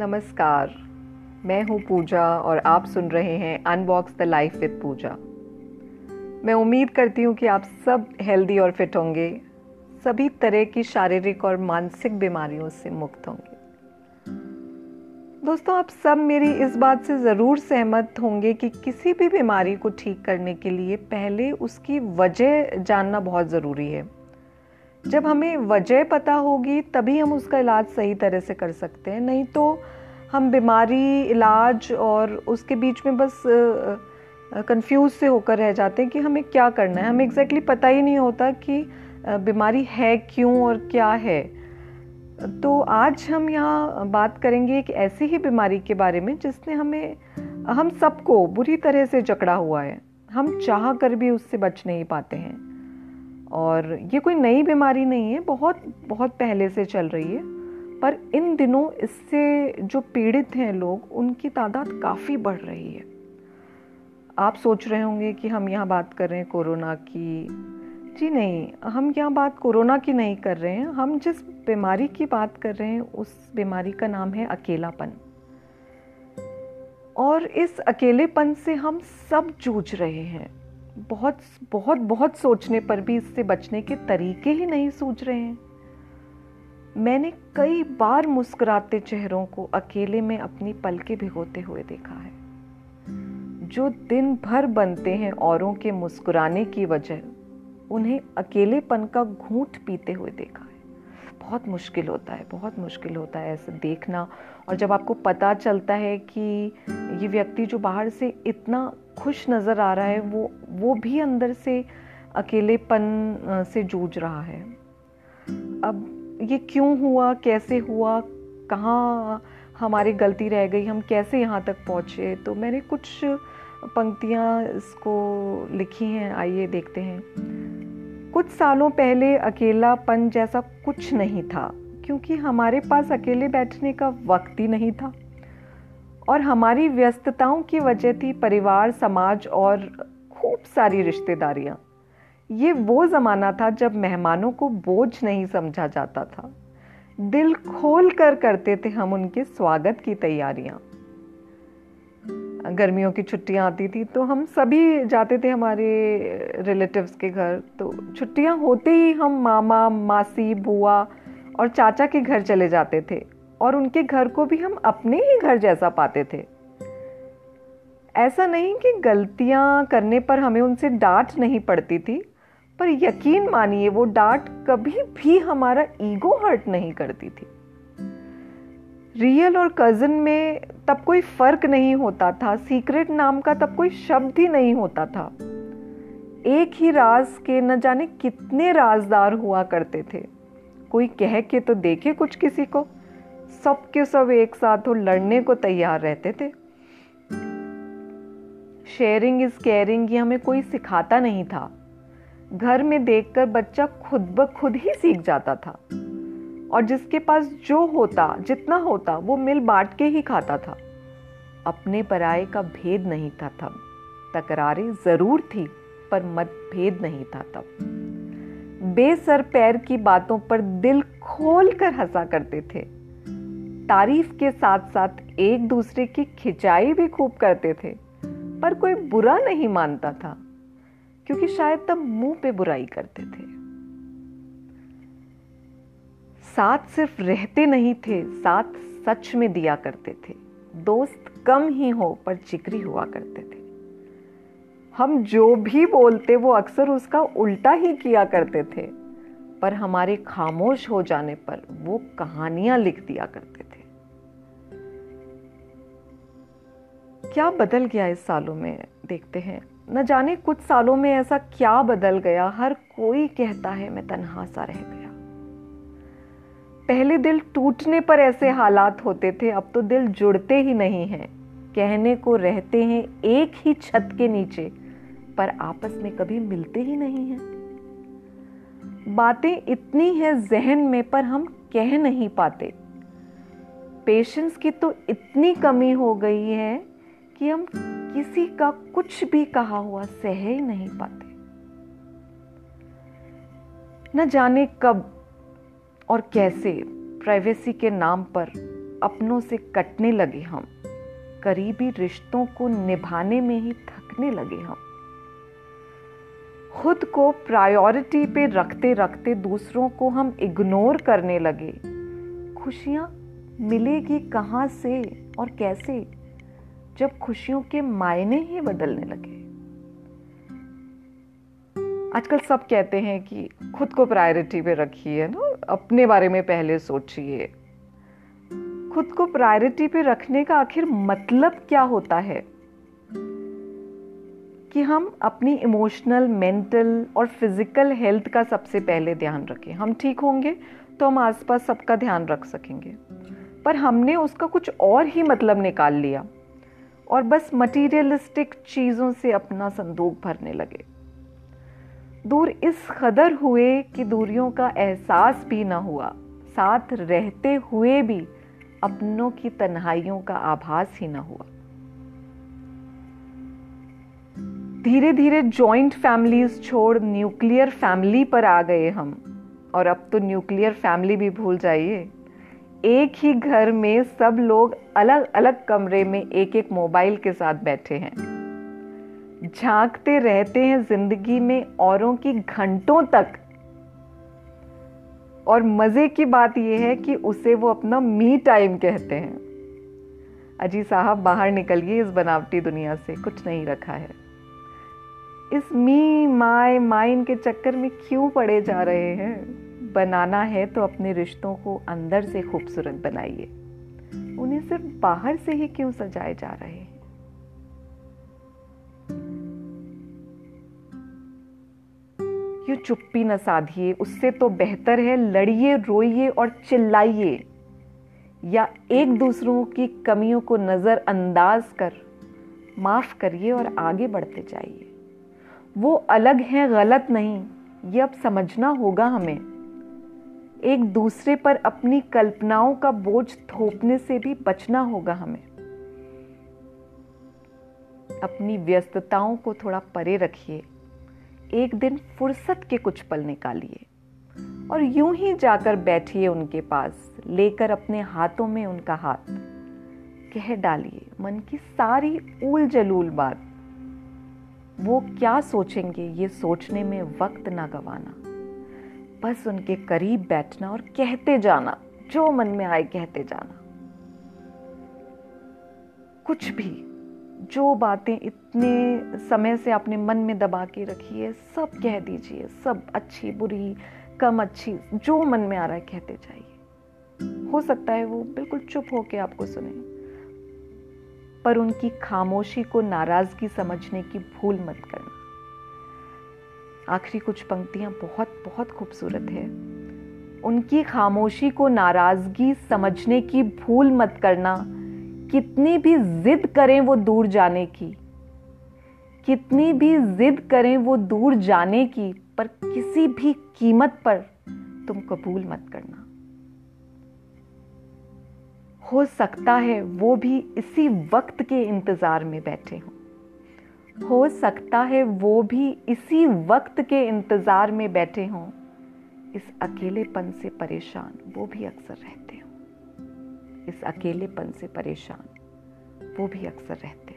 नमस्कार। मैं हूँ पूजा और आप सुन रहे हैं Unbox the Life with Pooja. मैं उम्मीद करती हूँ कि आप सब हेल्दी और फिट होंगे। सभी तरह की शारीरिक और मानसिक बीमारियों से मुक्त होंगे। दोस्तों, आप सब मेरी इस बात से ज़रूर सहमत होंगे कि किसी भी बीमारी को ठीक करने के लिए पहले उसकी वजह जानना बहुत ज़रूरी है। जब हमें वजह पता होगी, तभी हम उसका इलाज सही तरह से कर सकते हैं। नहीं तो हम बीमारी, इलाज और उसके बीच में बस कंफ्यूज से होकर रह जाते हैं कि हमें क्या करना है। हमें एग्जैक्टली exactly पता ही नहीं होता कि बीमारी है क्यों और क्या है। तो आज हम यहाँ बात करेंगे एक ऐसी ही बीमारी के बारे में जिसने हमें, हम सबको बुरी तरह से जकड़ा हुआ है। हम चाह कर भी उससे बच नहीं पाते हैं। और ये कोई नई बीमारी नहीं है, बहुत बहुत पहले से चल रही है। पर इन दिनों इससे जो पीड़ित हैं लोग, उनकी तादाद काफ़ी बढ़ रही है। आप सोच रहे होंगे कि हम यहाँ बात कर रहे हैं कोरोना की। जी नहीं, हम यहाँ बात कोरोना की नहीं कर रहे हैं। हम जिस बीमारी की बात कर रहे हैं, उस बीमारी का नाम है अकेलापन। और इस अकेलेपन से हम सब जूझ रहे हैं। बहुत बहुत बहुत सोचने पर भी इससे बचने के तरीके ही नहीं सूझ रहे हैं। मैंने कई बार मुस्कुराते चेहरों को अकेले में अपनी पलके भिगोते हुए देखा है। जो दिन भर बनते हैं औरों के मुस्कुराने की वजह, उन्हें अकेलेपन का घूंट पीते हुए देखा बहुत मुश्किल होता है, बहुत मुश्किल होता है ऐसे देखना। और जब आपको पता चलता है कि ये व्यक्ति जो बाहर से इतना खुश नज़र आ रहा है, वो वो भी अंदर से अकेलेपन से जूझ रहा है। अब ये क्यों हुआ, कैसे हुआ, कहाँ हमारी गलती रह गई, हम कैसे यहाँ तक पहुँचे? तो मैंने कुछ पंक्तियाँ इसको लिखी हैं, आइए देखते हैं। कुछ सालों पहले अकेलापन जैसा कुछ नहीं था, क्योंकि हमारे पास अकेले बैठने का वक्त ही नहीं था। और हमारी व्यस्तताओं की वजह थी परिवार, समाज और खूब सारी रिश्तेदारियाँ। ये वो ज़माना था जब मेहमानों को बोझ नहीं समझा जाता था। दिल खोल कर करते थे हम उनके स्वागत की तैयारियाँ। गर्मियों की छुट्टियाँ आती थी तो हम सभी जाते थे हमारे रिलेटिव्स के घर। तो छुट्टियाँ होते ही हम मामा, मासी, बुआ और चाचा के घर चले जाते थे और उनके घर को भी हम अपने ही घर जैसा पाते थे। ऐसा नहीं कि गलतियाँ करने पर हमें उनसे डांट नहीं पड़ती थी, पर यकीन मानिए वो डांट कभी भी हमारा ईगो हर्ट नहीं करती थी। रियल और कज़न में तब कोई फ़र्क नहीं होता था। सीक्रेट नाम का तब कोई शब्द ही नहीं होता था। एक ही राज के न जाने कितने राजदार हुआ करते थे। कोई कह के तो देखे कुछ किसी को। सब के सब एक साथ हो लड़ने को तैयार रहते थे। शेयरिंग इज़ केयरिंग ये हमें कोई सिखाता नहीं था। घर में देखकर बच्चा खुद ब खुद ही सीख जाता था। और जिसके पास जो होता, जितना होता, वो मिल बांट के ही खाता था। अपने पराये का भेद नहीं था तब। तकरारें ज़रूर थी, पर मतभेद नहीं था तब। बेसर पैर की बातों पर दिल खोल कर हंसा करते थे। तारीफ़ के साथ साथ एक दूसरे की खिंचाई भी खूब करते थे, पर कोई बुरा नहीं मानता था, क्योंकि शायद तब मुँह पे बुराई करते थे। साथ सिर्फ़ रहते नहीं थे, साथ सच में दिया करते थे। दोस्त कम ही हो, पर जिक्री हुआ करते थे। हम जो भी बोलते, वो अक्सर उसका उल्टा ही किया करते थे। पर हमारे खामोश हो जाने पर वो कहानियाँ लिख दिया करते थे। क्या बदल गया इस सालों में, देखते हैं। न जाने कुछ सालों में ऐसा क्या बदल गया, हर कोई कहता है, मैं तनहा सा रह गया। पहले दिल टूटने पर ऐसे हालात होते थे, अब तो दिल जुड़ते ही नहीं हैं। कहने को रहते हैं एक ही छत के नीचे, पर आपस में कभी मिलते ही नहीं हैं। बातें इतनी है जहन में, पर हम कह नहीं पाते। पेशेंस की तो इतनी कमी हो गई है कि हम किसी का कुछ भी कहा हुआ सह ही नहीं पाते। न जाने कब और कैसे प्राइवेसी के नाम पर अपनों से कटने लगे हम। करीबी रिश्तों को निभाने में ही थकने लगे हम। खुद को प्रायोरिटी पे रखते रखते दूसरों को हम इग्नोर करने लगे। खुशियाँ मिलेगी कहाँ से और कैसे? जब खुशियों के मायने ही बदलने लगे। आजकल सब कहते हैं कि खुद को प्रायोरिटी पे रखिए, ना? अपने बारे में पहले सोचिए। खुद को प्रायोरिटी पे रखने का आखिर मतलब क्या होता है? कि हम अपनी इमोशनल मेंटल और फ़िज़िकल हेल्थ का सबसे पहले ध्यान रखें। हम ठीक होंगे तो हम आसपास सबका ध्यान रख सकेंगे। पर हमने उसका कुछ और ही मतलब निकाल लिया और बस मटीरियलिस्टिक चीज़ों से अपना संदूक भरने लगे। दूर इस कदर हुए कि दूरियों का एहसास भी ना हुआ। साथ रहते हुए भी अपनों की तन्हाइयों का आभास ही ना हुआ। धीरे धीरे जॉइंट फैमिलीज़ छोड़ न्यूक्लियर फैमिली पर आ गए हम। और अब तो न्यूक्लियर फैमिली भी भूल जाइए। एक ही घर में सब लोग अलग अलग कमरे में एक एक मोबाइल के साथ बैठे हैं। झांकते रहते हैं ज़िंदगी में औरों की घंटों तक। और मज़े की बात यह है कि उसे वो अपना मी टाइम कहते हैं। अजी साहब, बाहर निकलिए इस बनावटी दुनिया से, कुछ नहीं रखा है। इस मी माय माइन के चक्कर में क्यों पड़े जा रहे हैं? बनाना है तो अपने रिश्तों को अंदर से खूबसूरत बनाइए। उन्हें सिर्फ़ बाहर से ही क्यों सजाए जा रहे हैं? यू चुप्पी न साधिए? उससे तो बेहतर है लड़िए, रोइए और चिल्लाइए। या एक दूसरों की कमियों को नज़रअंदाज कर, माफ़ करिए और आगे बढ़ते जाइए। वो अलग है, गलत नहीं। ये अब समझना होगा हमें। एक दूसरे पर अपनी कल्पनाओं का बोझ थोपने से भी बचना होगा हमें। अपनी व्यस्तताओं को थोड़ा परे रखिए। एक दिन फुर्सत के कुछ पल निकालिए और यूँ ही जाकर बैठिए उनके पास, लेकर अपने हाथों में उनका हाथ। कह डालिए, मन की सारी ऊल जलूल बात। वो क्या सोचेंगे, ये सोचने में वक्त ना गवाना। बस उनके करीब बैठना और कहते जाना, जो मन में आए कहते जाना। कुछ भी जो बातें इतने समय से आपने मन में दबा के रखी है, सब कह दीजिए, सब अच्छी, बुरी, कम अच्छी, जो मन में आ रहा है, कहते जाइए। हो सकता है वो बिल्कुल चुप होके आपको सुने, पर उनकी खामोशी को नाराज़गी समझने की भूल मत करना। आखिरी कुछ पंक्तियाँ बहुत बहुत खूबसूरत है। उनकी खामोशी को नाराज़गी समझने की भूल मत करना कितनी भी जिद करें वो दूर जाने की। कितनी भी जिद करें वो दूर जाने की, पर किसी भी कीमत पर तुम कबूल मत करना। हो सकता है वो भी इसी वक्त के इंतज़ार में बैठे हों। हो सकता है वो भी इसी वक्त के इंतज़ार में बैठे हों। इस अकेलेपन से परेशान वो भी अक्सर रहते हों। इस अकेलेपन से परेशान। वो भी अक्सर रहते